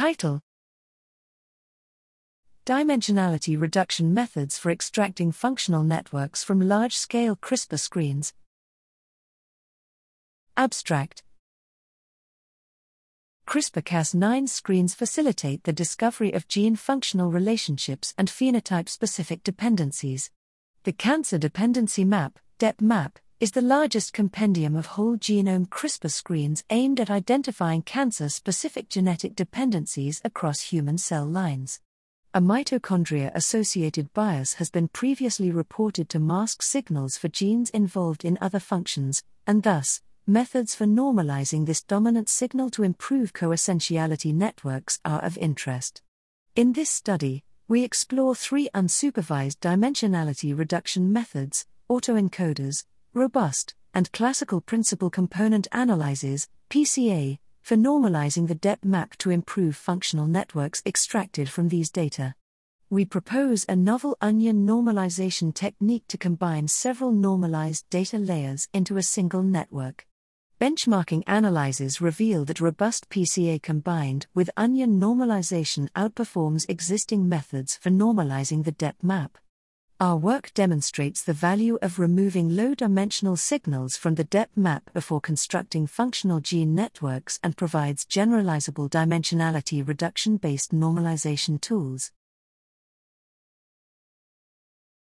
Title Dimensionality Reduction Methods for Extracting Functional Networks from Large Scale CRISPR Screens. Abstract CRISPR Cas9 screens facilitate the discovery of gene functional relationships and phenotype specific dependencies. The Cancer Dependency Map, DepMap, is the largest compendium of whole genome CRISPR screens aimed at identifying cancer specific genetic dependencies across human cell lines. A mitochondria associated bias has been previously reported to mask signals for genes involved in other functions, and thus, methods for normalizing this dominant signal to improve coessentiality networks are of interest. In this study, we explore three unsupervised dimensionality reduction methods autoencoders, robust, and classical principal component analyses PCA, for normalizing the DepMap to improve functional networks extracted from these data. We propose a novel onion normalization technique to combine several normalized data layers into a single network. Benchmarking analyses reveal that robust PCA combined with onion normalization outperforms existing methods for normalizing the DepMap. Our work demonstrates the value of removing low dimensional signals from the DepMap before constructing functional gene networks and provides generalizable dimensionality reduction based normalization tools.